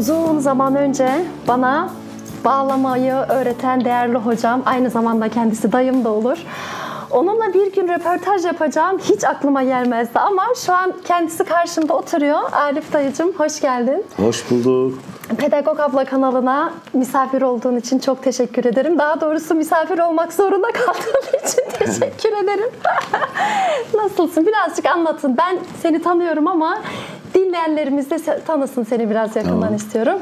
Uzun zaman önce bana bağlamayı öğreten değerli hocam, aynı zamanda kendisi dayım da olur. Onunla bir gün röportaj yapacağım hiç aklıma gelmezdi ama şu an kendisi karşımda oturuyor. Arif dayıcım hoş geldin. Hoş bulduk. Pedagog Abla kanalına misafir olduğun için çok teşekkür ederim. Daha doğrusu misafir olmak zorunda kaldığım için teşekkür ederim. Nasılsın? Birazcık anlatın. Ben seni tanıyorum ama dinleyenlerimiz de tanısın seni biraz yakından Tamam. istiyorum.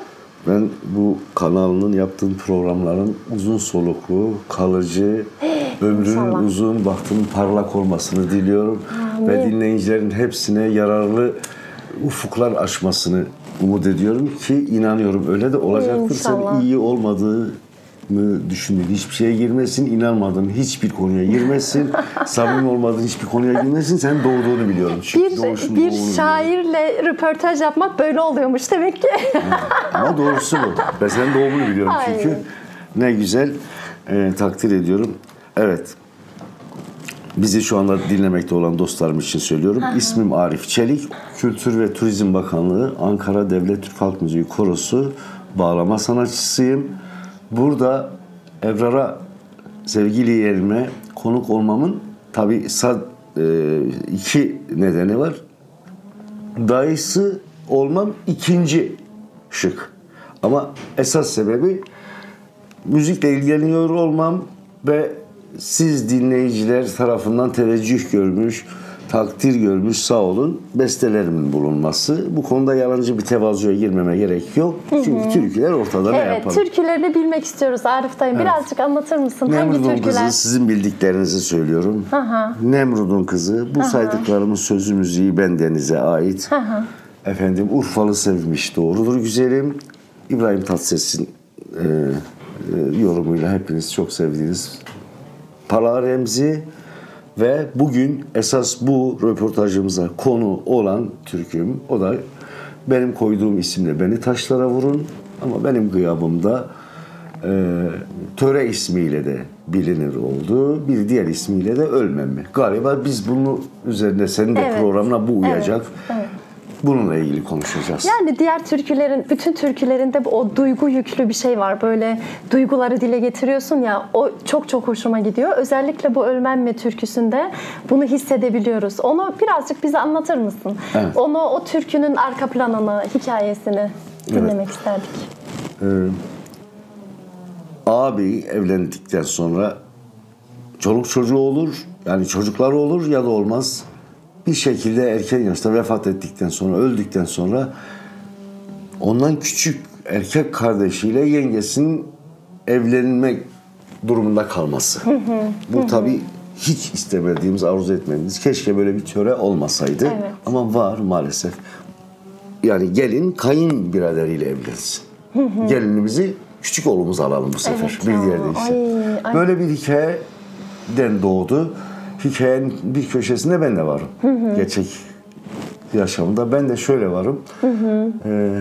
Ben bu kanalının yaptığın programların uzun soluklu, kalıcı, ömrünün İnşallah. uzun, bahtının parlak olmasını diliyorum. Ve dinleyicilerin hepsine yararlı ufuklar açmasını umut ediyorum ki inanıyorum öyle de olacaktır. İnşallah. Sen iyi olmadığını düşündüğün hiçbir şeye girmesin, inanmadığın hiçbir konuya girmesin, samimi olmadığın hiçbir konuya girmesin. Sen doğduğunu biliyorum. Çünkü Bir, bir doğumunu biliyorum. şairle röportaj yapmak böyle oluyormuş demek ki. Ama doğrusu bu. Ben senin doğumunu biliyorum çünkü. Aynen. Ne güzel. Ee, takdir ediyorum. Evet. Bizi şu anda dinlemekte olan dostlarım için söylüyorum. İsmim Arif Çelik. Kültür ve Turizm Bakanlığı Ankara Devlet Türk Halk Müziği Korosu bağlama sanatçısıyım. Burada Ebrar'a sevgili yerime konuk olmamın tabii sad- e, iki nedeni var dayısı olmam ikinci şık. Ama esas sebebi müzikle ilgileniyor olmam ve siz dinleyiciler tarafından teveccüh görmüş, takdir görmüş sağ olun bestelerimin bulunması. Bu konuda yalancı bir tevazuya girmeme gerek yok. Çünkü türküler ortada ne evet, yapalım. türkülerini bilmek istiyoruz Arif dayım. Birazcık anlatır mısın? Hangi Nemrud'un türküler? kızı sizin bildiklerinizi söylüyorum. Nemrud'un kızı bu saydıklarımın sözü müziği bendenize ait. Efendim Urfalı sevmiş doğrudur güzelim. İbrahim Tatlıses'in e, e, yorumuyla hepiniz çok sevdiğiniz Pala Remzi ve bugün esas bu röportajımıza konu olan türküm o da benim koyduğum isimle Beni Taşlara Vurun ama benim gıyabımda e, töre ismiyle de bilinir oldu. Bir diğer ismiyle de Ölmem mi? Galiba biz bunu üzerine senin de Evet. programına bu uyacak. Evet, evet. Bununla ilgili konuşacağız. Yani diğer türkülerin, bütün türkülerinde o duygu yüklü bir şey var. Böyle duyguları dile getiriyorsun ya, o çok çok hoşuma gidiyor. Özellikle bu Ölmem mi türküsünde bunu hissedebiliyoruz. Onu birazcık bize anlatır mısın? Evet. Onu, o türkünün arka planını, hikayesini dinlemek isterdik. abi evlendikten sonra çoluk çocuğu olur. Yani çocuklar olur ya da olmaz. Bir şekilde erken yaşta vefat ettikten sonra, öldükten sonra ondan küçük erkek kardeşiyle yengesinin evlenmek durumunda kalması. Bu tabii hiç istemediğimiz, arzu etmediğimiz. Keşke böyle bir töre olmasaydı. Evet. Ama var maalesef. Yani gelin kayınbiraderiyle evlensin. Gelinimizi küçük oğlumuz alalım bu sefer. Evet bir ya, diğer deyişle. ay, ay. Böyle bir hikayeden doğdu. Hikayenin bir köşesinde ben de varım. Gerçek yaşamında ben de şöyle varım. Ee,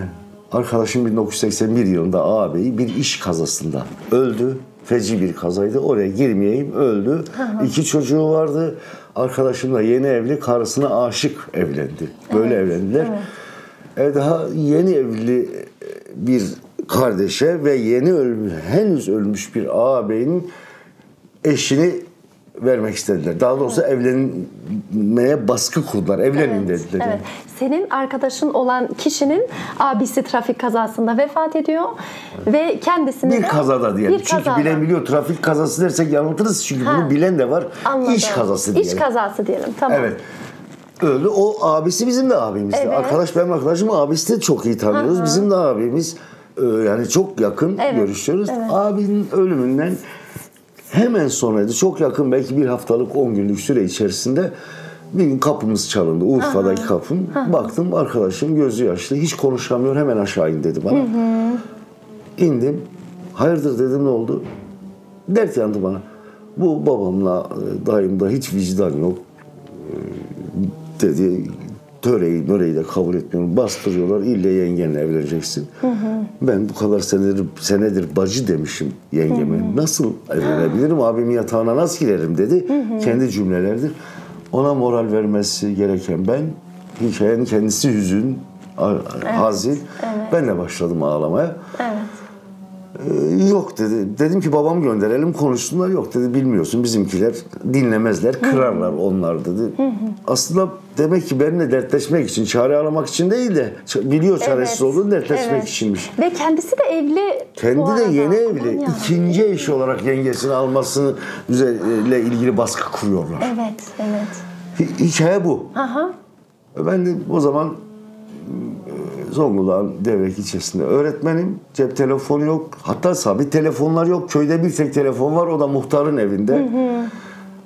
arkadaşım 1981 yılında ağabeyi bir iş kazasında öldü. Feci bir kazaydı. Oraya girmeyeyim öldü. İki çocuğu vardı. Arkadaşım da yeni evli karısına aşık evlendi. Böyle evlendiler. E daha yeni evli bir kardeşe ve yeni ölmüş, henüz ölmüş bir ağabeyin eşini vermek istediler. Daha doğrusu evlenmeye baskı kurdular. Evlenin dediler. Evet. Senin arkadaşın olan kişinin abisi trafik kazasında vefat ediyor ve kendisini Bir de- kazada diyelim. Bir Çünkü kazada. bilen biliyor. Trafik kazası dersek yanıltırız. Çünkü Ha. bunu bilen de var. Anladım. İş kazası diyelim. İş kazası diyelim. Tamam. Evet. Öyle o abisi bizim de abimizdi. Evet. Arkadaş benim arkadaşım abisi de çok iyi tanıyoruz. Bizim de abimiz. e, yani çok yakın Evet, görüşüyoruz. Abinin ölümünden hemen sonraydı. Çok yakın belki bir haftalık 10 günlük süre içerisinde bir gün kapımız çalındı. Urfa'daki kapım. Baktım arkadaşım gözü yaşlı. Hiç konuşamıyor. Hemen aşağı in dedi bana. İndim. Hayırdır dedim ne oldu? Dert yandı bana. Bu babamla e, dayımda hiç vicdan yok. E, dedi töreyi möreyi de kabul etmiyorum. Bastırıyorlar. İlle yengenle evleneceksin. Ben bu kadar senedir, senedir bacı demişim yengeme. Nasıl evlenebilirim? Abimin yatağına nasıl girerim dedi. Kendi cümlelerdir. Ona moral vermesi gereken ben. Hikayenin kendisi hüzün, a- hazin. Ben de başladım ağlamaya. Evet. Ee, Yok dedi. Dedim ki babamı gönderelim konuşsunlar. Yok dedi bilmiyorsun bizimkiler dinlemezler kırarlar onlar dedi. Aslında demek ki benimle dertleşmek için çare aramak için değil de biliyor çaresiz Evet. olduğunu dertleşmek Evet. içinmiş. Ve kendisi de evli. Kendi de yeni evli. Aman ya. ikinci eş olarak yengesini almasını üzerine ilgili baskı kuruyorlar. Evet, evet. Hi- Hikaye bu. Aha. Ben de o zaman Zonguldak'ın Devrek ilçesinde öğretmenim. Cep telefonu yok. Hatta sabit telefonlar yok. Köyde bir tek telefon var. O da muhtarın evinde.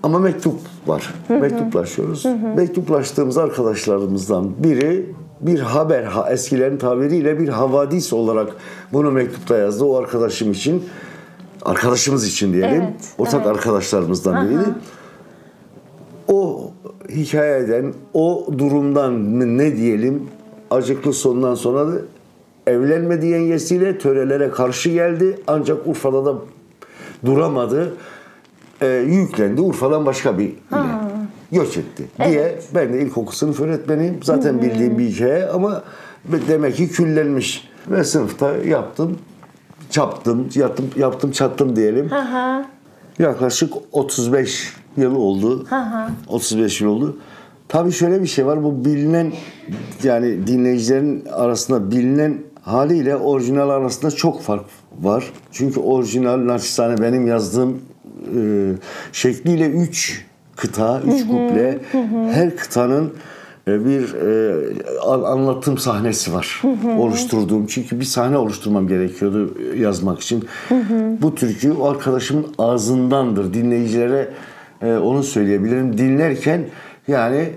Ama mektup var. Mektuplaşıyoruz. Mektuplaştığımız arkadaşlarımızdan biri bir haber, ha- eskilerin tabiriyle bir havadis olarak bunu mektupta yazdı. O arkadaşım için, arkadaşımız için diyelim. Evet, ortak evet. arkadaşlarımızdan biriydi o hikayeden, o durumdan ne diyelim acıklı sondan sonra da evlenmedi yengesiyle törelere karşı geldi. Ancak Urfa'da da duramadı. Ee, yüklendi. Urfa'dan başka bir ile göç etti diye. Ben de ilkokul sınıf öğretmeniyim. Zaten bildiğim bir hikaye ama demek ki küllenmiş. Ve sınıfta yaptım, çaptım, yaptım, yaptım, çattım diyelim. Aha. Yaklaşık 35 yıl oldu. 35 yıl oldu. Tabii şöyle bir şey var. Bu bilinen yani dinleyicilerin arasında bilinen haliyle orijinal arasında çok fark var. Çünkü orijinal naçizane benim yazdığım e, şekliyle 3 kıta, 3 kuple. Her kıtanın e, bir e, an- anlatım sahnesi var oluşturduğum. Çünkü bir sahne oluşturmam gerekiyordu yazmak için. Bu türkü o arkadaşımın ağzındandır. Dinleyicilere e, onu söyleyebilirim. Dinlerken yani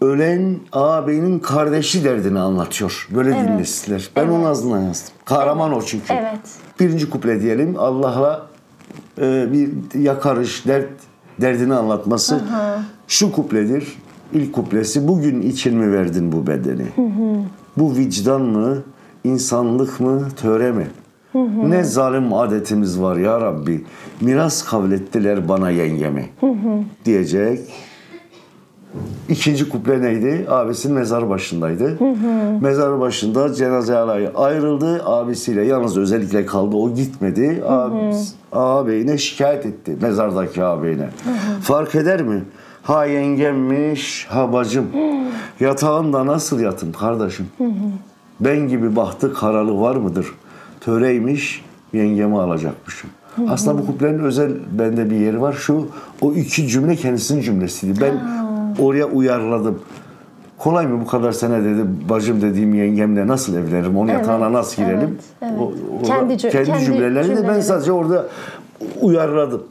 ölen ağabeyinin kardeşi derdini anlatıyor. Böyle dinlesinler. Ben onun ağzından yazdım. Kahraman o çünkü. Evet. Birinci kuple diyelim. Allah'la e, bir yakarış, dert derdini anlatması. Şu kupledir. İlk kuplesi bugün için mi verdin bu bedeni? Bu vicdan mı, insanlık mı, töre mi? Ne zalim adetimiz var ya Rabbi. Miras kavlettiler bana yengemi. Diyecek. İkinci kuple neydi? Abisinin mezar başındaydı. Mezar başında cenaze alayı ayrıldı. Abisiyle yalnız özellikle kaldı. O gitmedi. Abis, ağabeyine şikayet etti. Mezardaki ağabeyine. Fark eder mi? Ha yengemmiş, ha bacım. Yatağında nasıl yatım kardeşim? Ben gibi bahtı karalı var mıdır? Töreymiş, yengemi alacakmışım. Aslında bu kuplenin özel bende bir yeri var. Şu o iki cümle kendisinin cümlesiydi. Ben oraya uyarladım. Kolay mı bu kadar sene dedi bacım dediğim yengemle nasıl evlenirim? Onun yatağına nasıl girelim? evet, evet. O- o- Kendi kendi kendi cümlelerini de ben cümleleri. sadece orada uyarladım.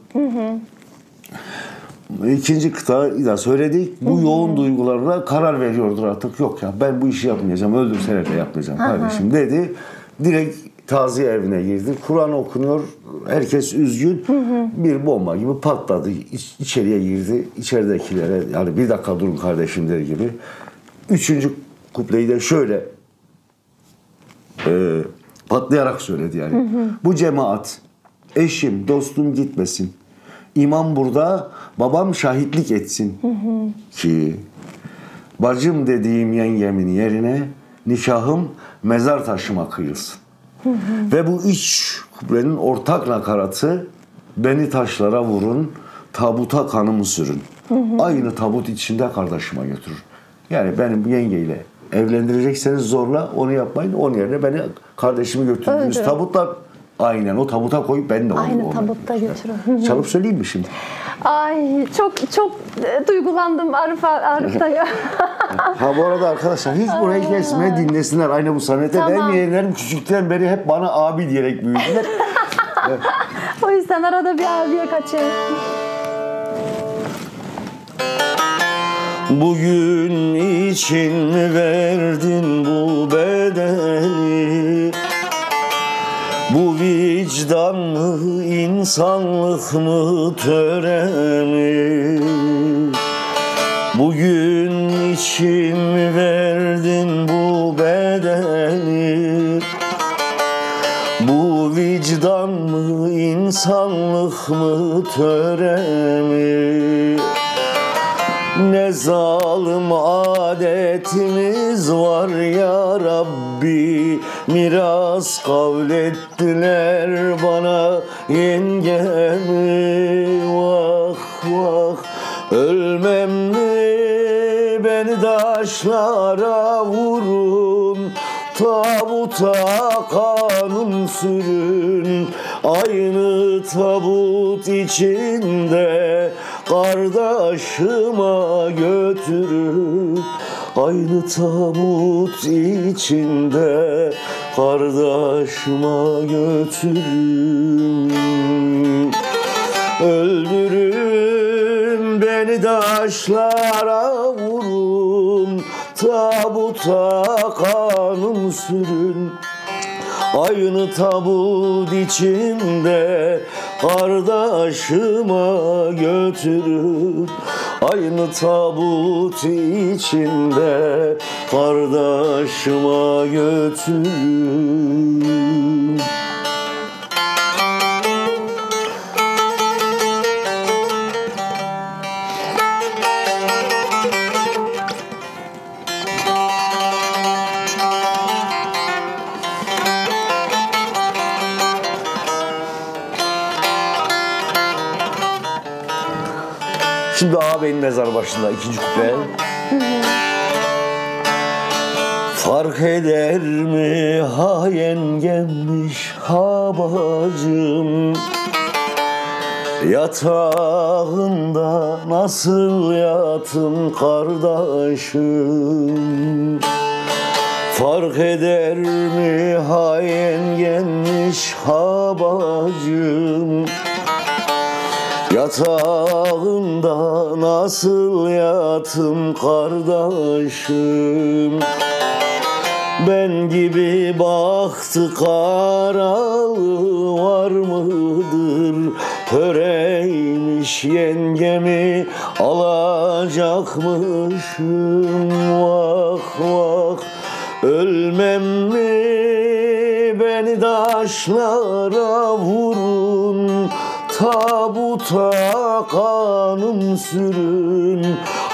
İkinci kıtayı da söyledik. Bu yoğun duygularla karar veriyordur artık. Yok ya ben bu işi yapmayacağım. Öldürsene de yapmayacağım kardeşim dedi. Direkt taziye evine girdi. Kur'an okunuyor. Herkes üzgün. Bir bomba gibi patladı. İç- içeriye girdi. İçeridekilere yani bir dakika durun kardeşim der gibi. Üçüncü kupleyi de şöyle e, patlayarak söyledi yani. Bu cemaat eşim, dostum gitmesin. İmam burada, babam şahitlik etsin. Ki bacım dediğim yengemin yerine nikahım mezar taşıma kıyılsın. Ve bu iç kubbenin ortak nakaratı beni taşlara vurun, tabuta kanımı sürün. Aynı tabut içinde kardeşime götürür. Yani benim yengeyle evlendirecekseniz zorla onu yapmayın. Onun yerine beni kardeşimi götürdüğünüz tabutla Aynen o tabuta koyup ben de onu. Aynı tabutta götürün. Çalıp söyleyeyim mi şimdi? Ay çok çok e, duygulandım Arif, Arif dayı. Ha bu arada arkadaşlar hiç buraya kesme dinlesinler aynı bu sanete. Tamam. Benim yeğenlerim küçükten beri hep bana abi diyerek büyüdüler. o yüzden arada bir abiye kaçıyor. Bugün için verdin bu bedeli? İnsanlık mı, töre mi? Bugün için mi verdin bu bedeli? Bu vicdan mı, insanlık mı, töre mi? Ne zalim adetimiz var ya Rabbi Miras kavlettiler bana yengemi Vah vah. Ölmem mi? Beni taşlara vurun. Tabuta kanım sürün. Aynı tabut içinde Kardeşime götürün Aynı tabut içinde Kardeşime götürün Öldürün beni taşlara vurun Tabuta kanım sürün Aynı tabut içinde Kardeşime götürün Aynı tabut içinde Kardeşime götürün ağabeyin mezar başında ikinci kuple. Fark eder mi? Ha yengemmiş ha bacım. Yatağında nasıl yatın kardeşim? Fark eder mi? Ha yengenmiş ha bacım Yatağında nasıl yatım kardeşim? Ben gibi bahtı karalı var mıdır? Töreymiş yengemi alacakmışım. Vah vah. Ölmem mi beni taşlara vurun Tabuta kanım sürün.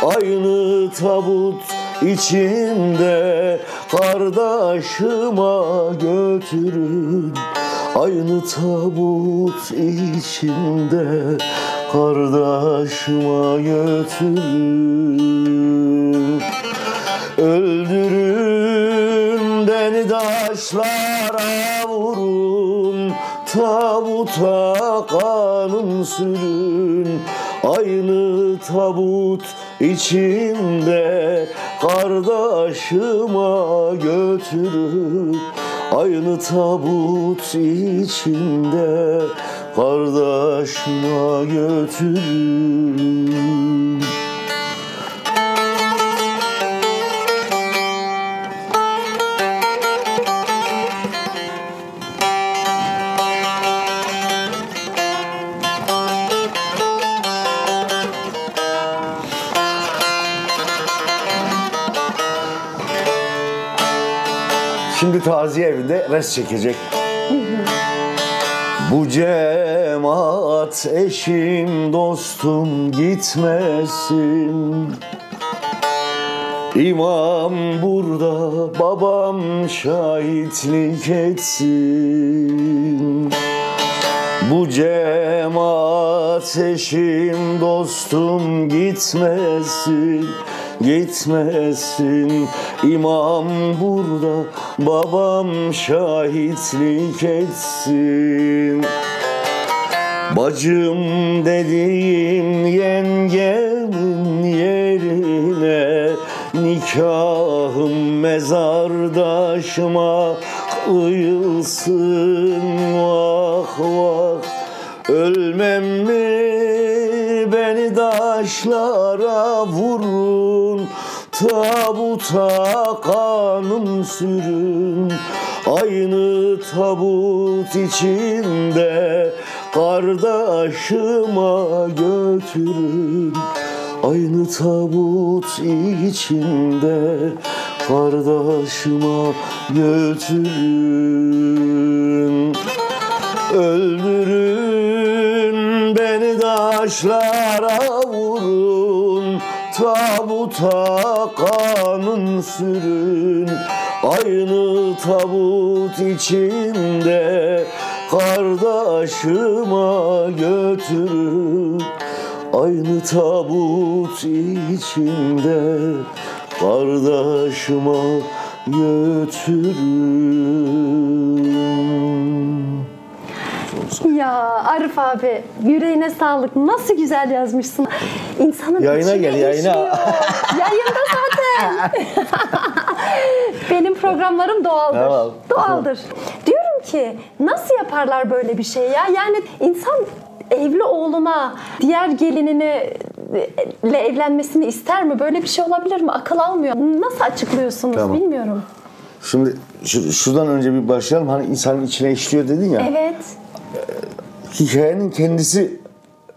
Aynı tabut içinde Kardeşime götürün. Aynı tabut içinde Kardeşime götürün. Öldürün beni taşlara vurun. Tabuta sürün Aynı tabut içinde Kardeşime götürün Aynı tabut içinde Kardeşime götürün Şimdi taziye evinde res çekecek. Bu cemaat eşim dostum gitmesin. İmam burada babam şahitlik etsin. Bu cemaat eşim dostum gitmesin gitmesin. İmam burada babam şahitlik etsin. Bacım dediğim yengemin yerine Nikahım mezardaşıma kıyılsın. Vah vah. Ölmem mi taşlara vurun Tabuta kanım sürün. Aynı tabut içinde Kardeşime götürün. Aynı tabut içinde Kardeşime götürün. Öldürün taşlara vurun Tabuta kanın sürün. Aynı tabut içinde Kardeşime götürün. Aynı tabut içinde Kardeşime götürün Ya Arif abi yüreğine sağlık. Nasıl güzel yazmışsın. İnsanın Yayına gel, yayına. Yayında zaten. Benim programlarım doğaldır. Tamam. Doğaldır. Diyorum ki nasıl yaparlar böyle bir şey ya? Yani insan evli oğluna diğer gelinine ile evlenmesini ister mi? Böyle bir şey olabilir mi? Akıl almıyor. Nasıl açıklıyorsunuz Tamam. bilmiyorum. Şimdi şu- şuradan önce bir başlayalım. Hani insanın içine işliyor dedin ya. Evet. Hikayenin kendisi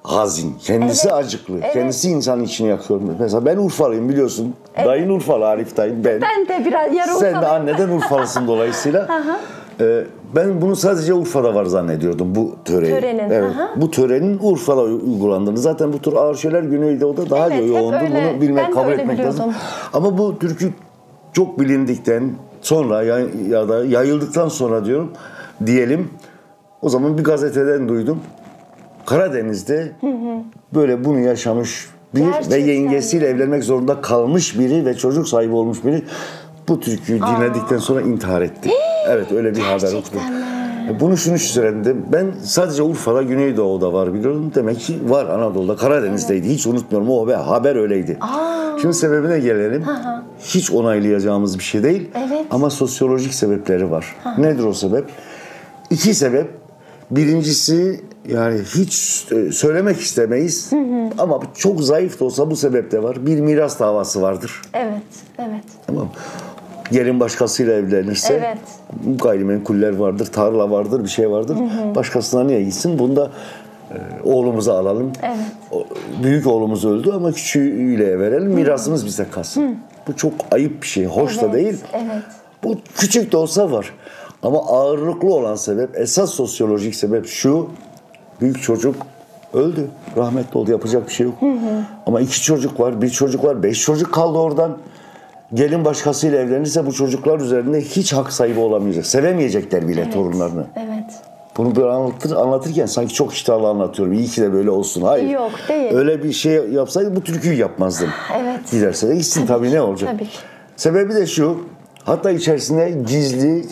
hazin, kendisi Evet, acıklı, evet. kendisi insanın içini yakıyor. Mesela ben Urfalıyım biliyorsun. Dayın Urfalı, Arif dayın ben. Ben de biraz yarı Sen de Urfalı. anneden Urfalısın dolayısıyla. Ee, ben bunu sadece Urfa'da var zannediyordum bu töreyi. Törenin, Evet. aha. Bu törenin Urfa'da uygulandığını. Zaten bu tür ağır şeyler Güneydoğu'da daha Evet, öyle. Bunu bilmek, Ben kabul etmek lazım. biliyordum. Ama bu türkü çok bilindikten sonra ya, ya da yayıldıktan sonra diyorum diyelim. O zaman bir gazeteden duydum. Karadeniz'de böyle bunu yaşamış bir Gerçekten ve yengesiyle evlenmek zorunda kalmış biri ve çocuk sahibi olmuş biri bu türküyü dinledikten sonra intihar etti. evet öyle bir haber okudum. Bunu şunu söyledim. Ben sadece Urfa'da, Güneydoğu'da var biliyorum. Demek ki var Anadolu'da, Karadeniz'deydi. Hiç unutmuyorum. O haber, öyleydi. Şimdi sebebine gelelim. Hiç onaylayacağımız bir şey değil. Evet. Ama sosyolojik sebepleri var. Nedir o sebep? İki sebep. Birincisi yani hiç söylemek istemeyiz. Ama çok zayıf da olsa bu sebep de var. Bir miras davası vardır. Evet, evet. Tamam? Gelin başkasıyla evlenirse Evet. gayrimenkuller vardır, tarla vardır, bir şey vardır. Başkasına niye gitsin? Bunda e, oğlumuzu alalım. Evet. Büyük oğlumuz öldü ama küçüğüyle verelim. Mirasımız bize kalsın. Bu çok ayıp bir şey. Hoş da Evet, değil. evet. Bu küçük de olsa var. Ama ağırlıklı olan sebep, esas sosyolojik sebep şu. Büyük çocuk öldü. Rahmetli oldu. Yapacak bir şey yok. Ama iki çocuk var, bir çocuk var, beş çocuk kaldı oradan. Gelin başkasıyla evlenirse bu çocuklar üzerinde hiç hak sahibi olamayacak. Sevemeyecekler bile torunlarını. Evet. Bunu böyle anlatır, anlatırken sanki çok iştahlı anlatıyorum. İyi ki de böyle olsun. Hayır. Yok, değil. Öyle bir şey yapsaydı bu türküyü yapmazdım. Evet. Giderse de gitsin tabii, ne olacak? tabii. Sebebi de şu. Hatta içerisinde gizli,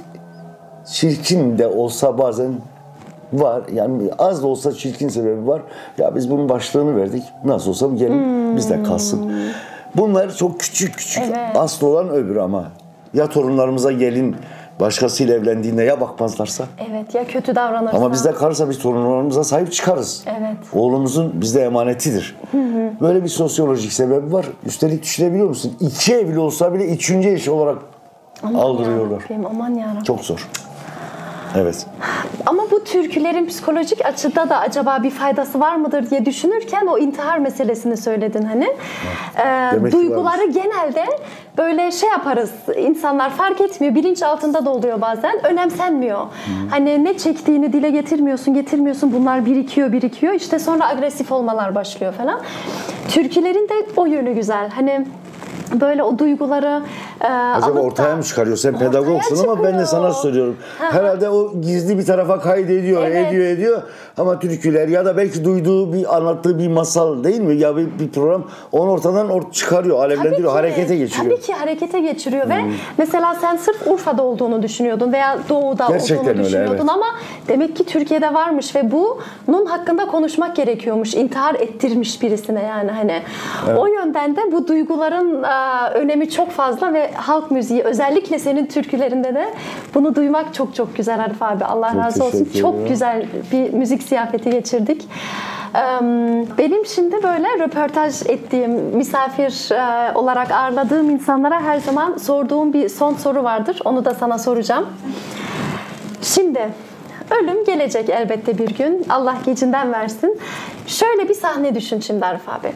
çirkin de olsa bazen var. Yani az da olsa çirkin sebebi var. Ya biz bunun başlığını verdik. Nasıl olsa bu gelin bizde kalsın. Bunlar çok küçük küçük. Evet. Asıl olan öbür ama. Ya torunlarımıza gelin başkasıyla evlendiğinde ya bakmazlarsa? Evet ya kötü davranırsa. Ama bizde kalırsa biz torunlarımıza sahip çıkarız. Evet. Oğlumuzun bizde emanetidir. Böyle bir sosyolojik sebebi var. Üstelik düşünebiliyor musun? İki evli olsa bile üçüncü eş olarak aldırıyorlar. Aman yarabbim. Çok zor. Evet. Ama bu türkülerin psikolojik açıda da acaba bir faydası var mıdır diye düşünürken o intihar meselesini söyledin hani. Demek ki duyguları genelde böyle şey yaparız. İnsanlar fark etmiyor. Bilinç altında da oluyor bazen. Önemsenmiyor. Hani ne çektiğini dile getirmiyorsun, getirmiyorsun. Bunlar birikiyor, birikiyor. İşte sonra agresif olmalar başlıyor falan. Türkülerin de o yönü güzel. Hani böyle o duyguları e, Acaba alıp da- ortaya mı çıkarıyor? Sen pedagogsun ama ben de sana çıkıyor. soruyorum. Herhalde o gizli bir tarafa kaydediyor, Evet. ediyor, ediyor. Ama türküler ya da belki duyduğu bir anlattığı bir masal değil mi? Ya bir, bir program onu ortadan or çıkarıyor, alevlendiriyor, Tabii ki, harekete geçiriyor. Tabii ki harekete geçiriyor ve mesela sen sırf Urfa'da olduğunu düşünüyordun veya Doğu'da Gerçekten olduğunu öyle, düşünüyordun evet. ama demek ki Türkiye'de varmış ve bunun hakkında konuşmak gerekiyormuş. İntihar ettirmiş birisine yani hani. O yönden de bu duyguların e, önemi çok fazla ve halk müziği özellikle senin türkülerinde de bunu duymak çok çok güzel Arif abi. Allah Çok razı olsun. Çok güzel bir müzik ziyafeti geçirdik. Benim şimdi böyle röportaj ettiğim, misafir e, olarak ağırladığım insanlara her zaman sorduğum bir son soru vardır. Onu da sana soracağım. Şimdi ölüm gelecek elbette bir gün. Allah gecinden versin. Şöyle bir sahne düşün şimdi Arif abi.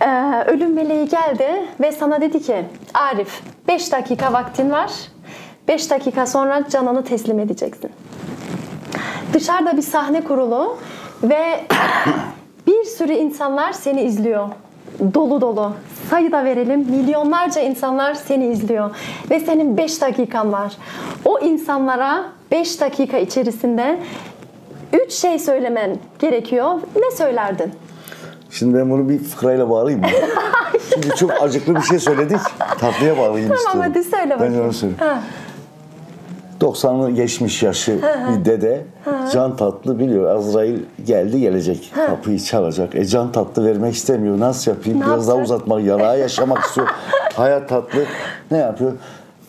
Ee, ölüm meleği geldi ve sana dedi ki Arif 5 dakika vaktin var. 5 dakika sonra canını teslim edeceksin. Dışarıda bir sahne kurulu ve bir sürü insanlar seni izliyor. Dolu dolu. Sayı da verelim. Milyonlarca insanlar seni izliyor. Ve senin 5 dakikan var. O insanlara 5 dakika içerisinde 3 şey söylemen gerekiyor. Ne söylerdin? Şimdi ben bunu bir fıkrayla bağlayayım mı? Şimdi çok acıklı bir şey söyledik. Tatlıya bağlayayım Tamam istiyorum. hadi söyle Ben bakayım. onu söyleyeyim. Ha. 90'lı geçmiş yaşı bir dede can tatlı biliyor. Azrail geldi gelecek. Kapıyı çalacak. E can tatlı vermek istemiyor. Nasıl yapayım? Ne Biraz daha yapacak? uzatmak, yarağı yaşamak istiyor. Hayat tatlı. Ne yapıyor?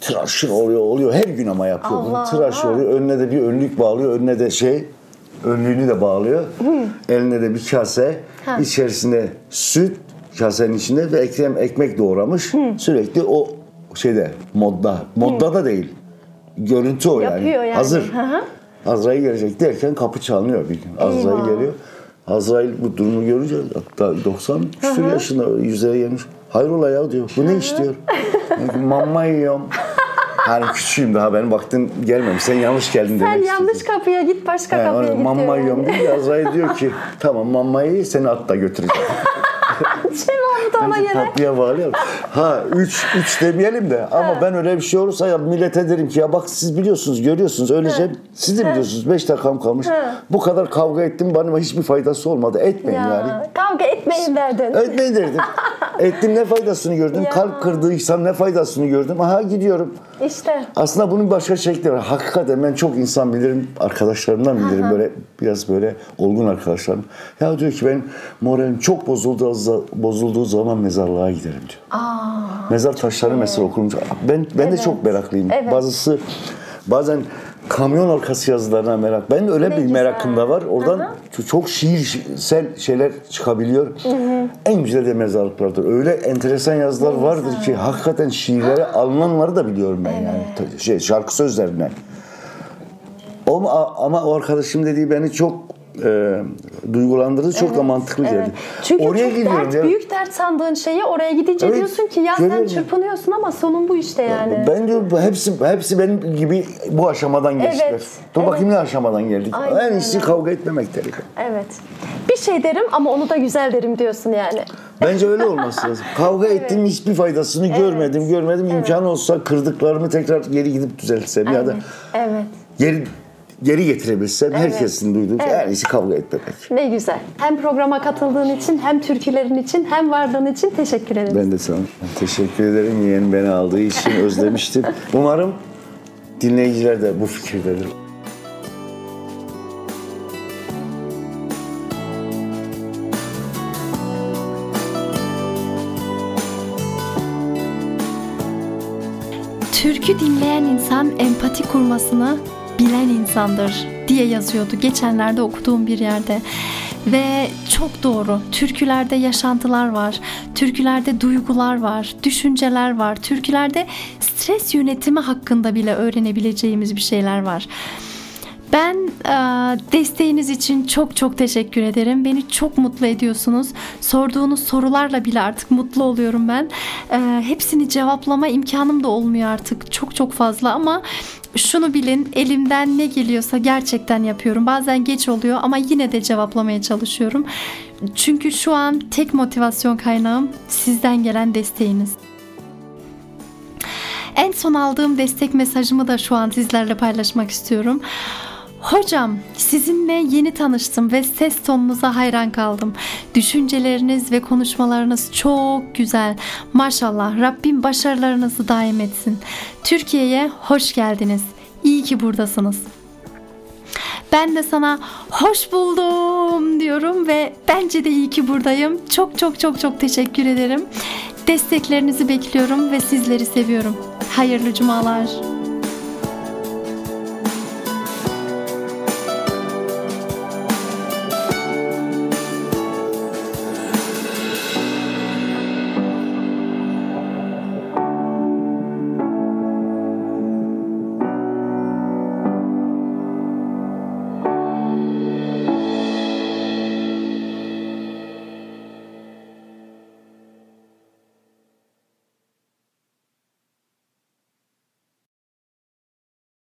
Tıraşır oluyor, oluyor. Her gün ama yapıyor bunu. Allah. Tıraş oluyor. Önüne de bir önlük bağlıyor. Önüne de şey, önlüğünü de bağlıyor. Eline de bir kase. Ha. içerisinde süt, kasenin içinde ve ekrem ekmek doğramış. Sürekli o şeyde modda. Modda da değil. Görüntü o yani. Yapıyor yani. Hazır. Hı hı. Azrail gelecek derken kapı çalınıyor bir gün. Azrail Eyvah. geliyor. Azrail bu durumu görünce hatta 90 küsur yaşında yüzeye gelmiş. Hayrola ya diyor. Bu ne iş diyor. Mamma yiyorum. Hani küçüğüm daha benim vaktin gelmemiş. Sen yanlış geldin Sen demek yanlış istedim. kapıya git başka He, kapıya git mamma yiyorum diyor. Azrail diyor ki tamam mammayı seni at da götüreceğim. Cevabı da ona Bence göre. tatlıya bağlayalım. Ha üç, üç demeyelim de ama ben öyle bir şey olursa ya millete derim ki ya bak siz biliyorsunuz görüyorsunuz öylece siz de biliyorsunuz beş dakikam kalmış. Bu kadar kavga ettim bana hiçbir faydası olmadı. Etmeyin yani. Ya, kavga etmeyin derdin. Etmeyin derdim. Ettim ne faydasını gördüm. Ya. Kalp kırdıysam ne faydasını gördüm. Aha gidiyorum. İşte. Aslında bunun başka şekli var. Hakikaten ben çok insan bilirim, arkadaşlarımdan bilirim böyle biraz böyle olgun arkadaşlarım. Ya diyor ki ben moralim çok bozulduğu, bozulduğu zaman mezarlığa giderim diyor. Aa, Mezar taşları mesela okununca ben ben de Evet. çok meraklıyım. Evet. Bazısı bazen kamyon arkası yazılarına merak. Ben de öyle Ne bir güzel. merakım da var. Oradan ç- çok şiirsel şeyler çıkabiliyor. En güzel de mezarlıklardır. Öyle enteresan yazılar vardır ki hakikaten şiirlere alınanları da biliyorum ben yani. Ta- Şey şarkı sözlerine. Ama, ama o arkadaşım dediği beni çok e, duygulandırdı. Çok da mantıklı evet. geldi. Çünkü Oraya çok dert, ya. büyük dert sandığın şeyi oraya gidince Evet, diyorsun ki ya sen çırpınıyorsun ama sonun bu işte yani. Ben diyorum hepsi hepsi benim gibi bu aşamadan geçtiler. Evet, Dur evet. bakayım ne aşamadan geldik. Aynen en iyisi öyle. kavga etmemektir. Evet. Bir şey derim ama onu da güzel derim diyorsun yani. Bence öyle olması lazım. Kavga ettim hiçbir faydasını görmedim. Görmedim imkan olsa kırdıklarımı tekrar geri gidip düzeltsem ya da Evet. geri geri getirebilsem herkesin duyduğu Evet. en iyisi kavga etmemek. Ne güzel. Hem programa katıldığın için hem türkülerin için hem varlığın için teşekkür ederim. Ben de sana teşekkür ederim. Yeğen beni aldığı için özlemiştim. Umarım dinleyiciler de bu fikirdedir. Türkü dinleyen insan empati kurmasını bilen insandır diye yazıyordu geçenlerde okuduğum bir yerde. Ve çok doğru. Türkülerde yaşantılar var. Türkülerde duygular var, düşünceler var. Türkülerde stres yönetimi hakkında bile öğrenebileceğimiz bir şeyler var. Ben e, desteğiniz için çok çok teşekkür ederim. Beni çok mutlu ediyorsunuz. Sorduğunuz sorularla bile artık mutlu oluyorum ben. E, hepsini cevaplama imkanım da olmuyor artık. Çok çok fazla ama şunu bilin elimden ne geliyorsa gerçekten yapıyorum. Bazen geç oluyor ama yine de cevaplamaya çalışıyorum. Çünkü şu an tek motivasyon kaynağım sizden gelen desteğiniz. En son aldığım destek mesajımı da şu an sizlerle paylaşmak istiyorum. Hocam, sizinle yeni tanıştım ve ses tonunuza hayran kaldım. Düşünceleriniz ve konuşmalarınız çok güzel. Maşallah Rabbim başarılarınızı daim etsin. Türkiye'ye hoş geldiniz. İyi ki buradasınız. Ben de sana hoş buldum diyorum ve bence de iyi ki buradayım. Çok çok çok çok teşekkür ederim. Desteklerinizi bekliyorum ve sizleri seviyorum. Hayırlı cumalar.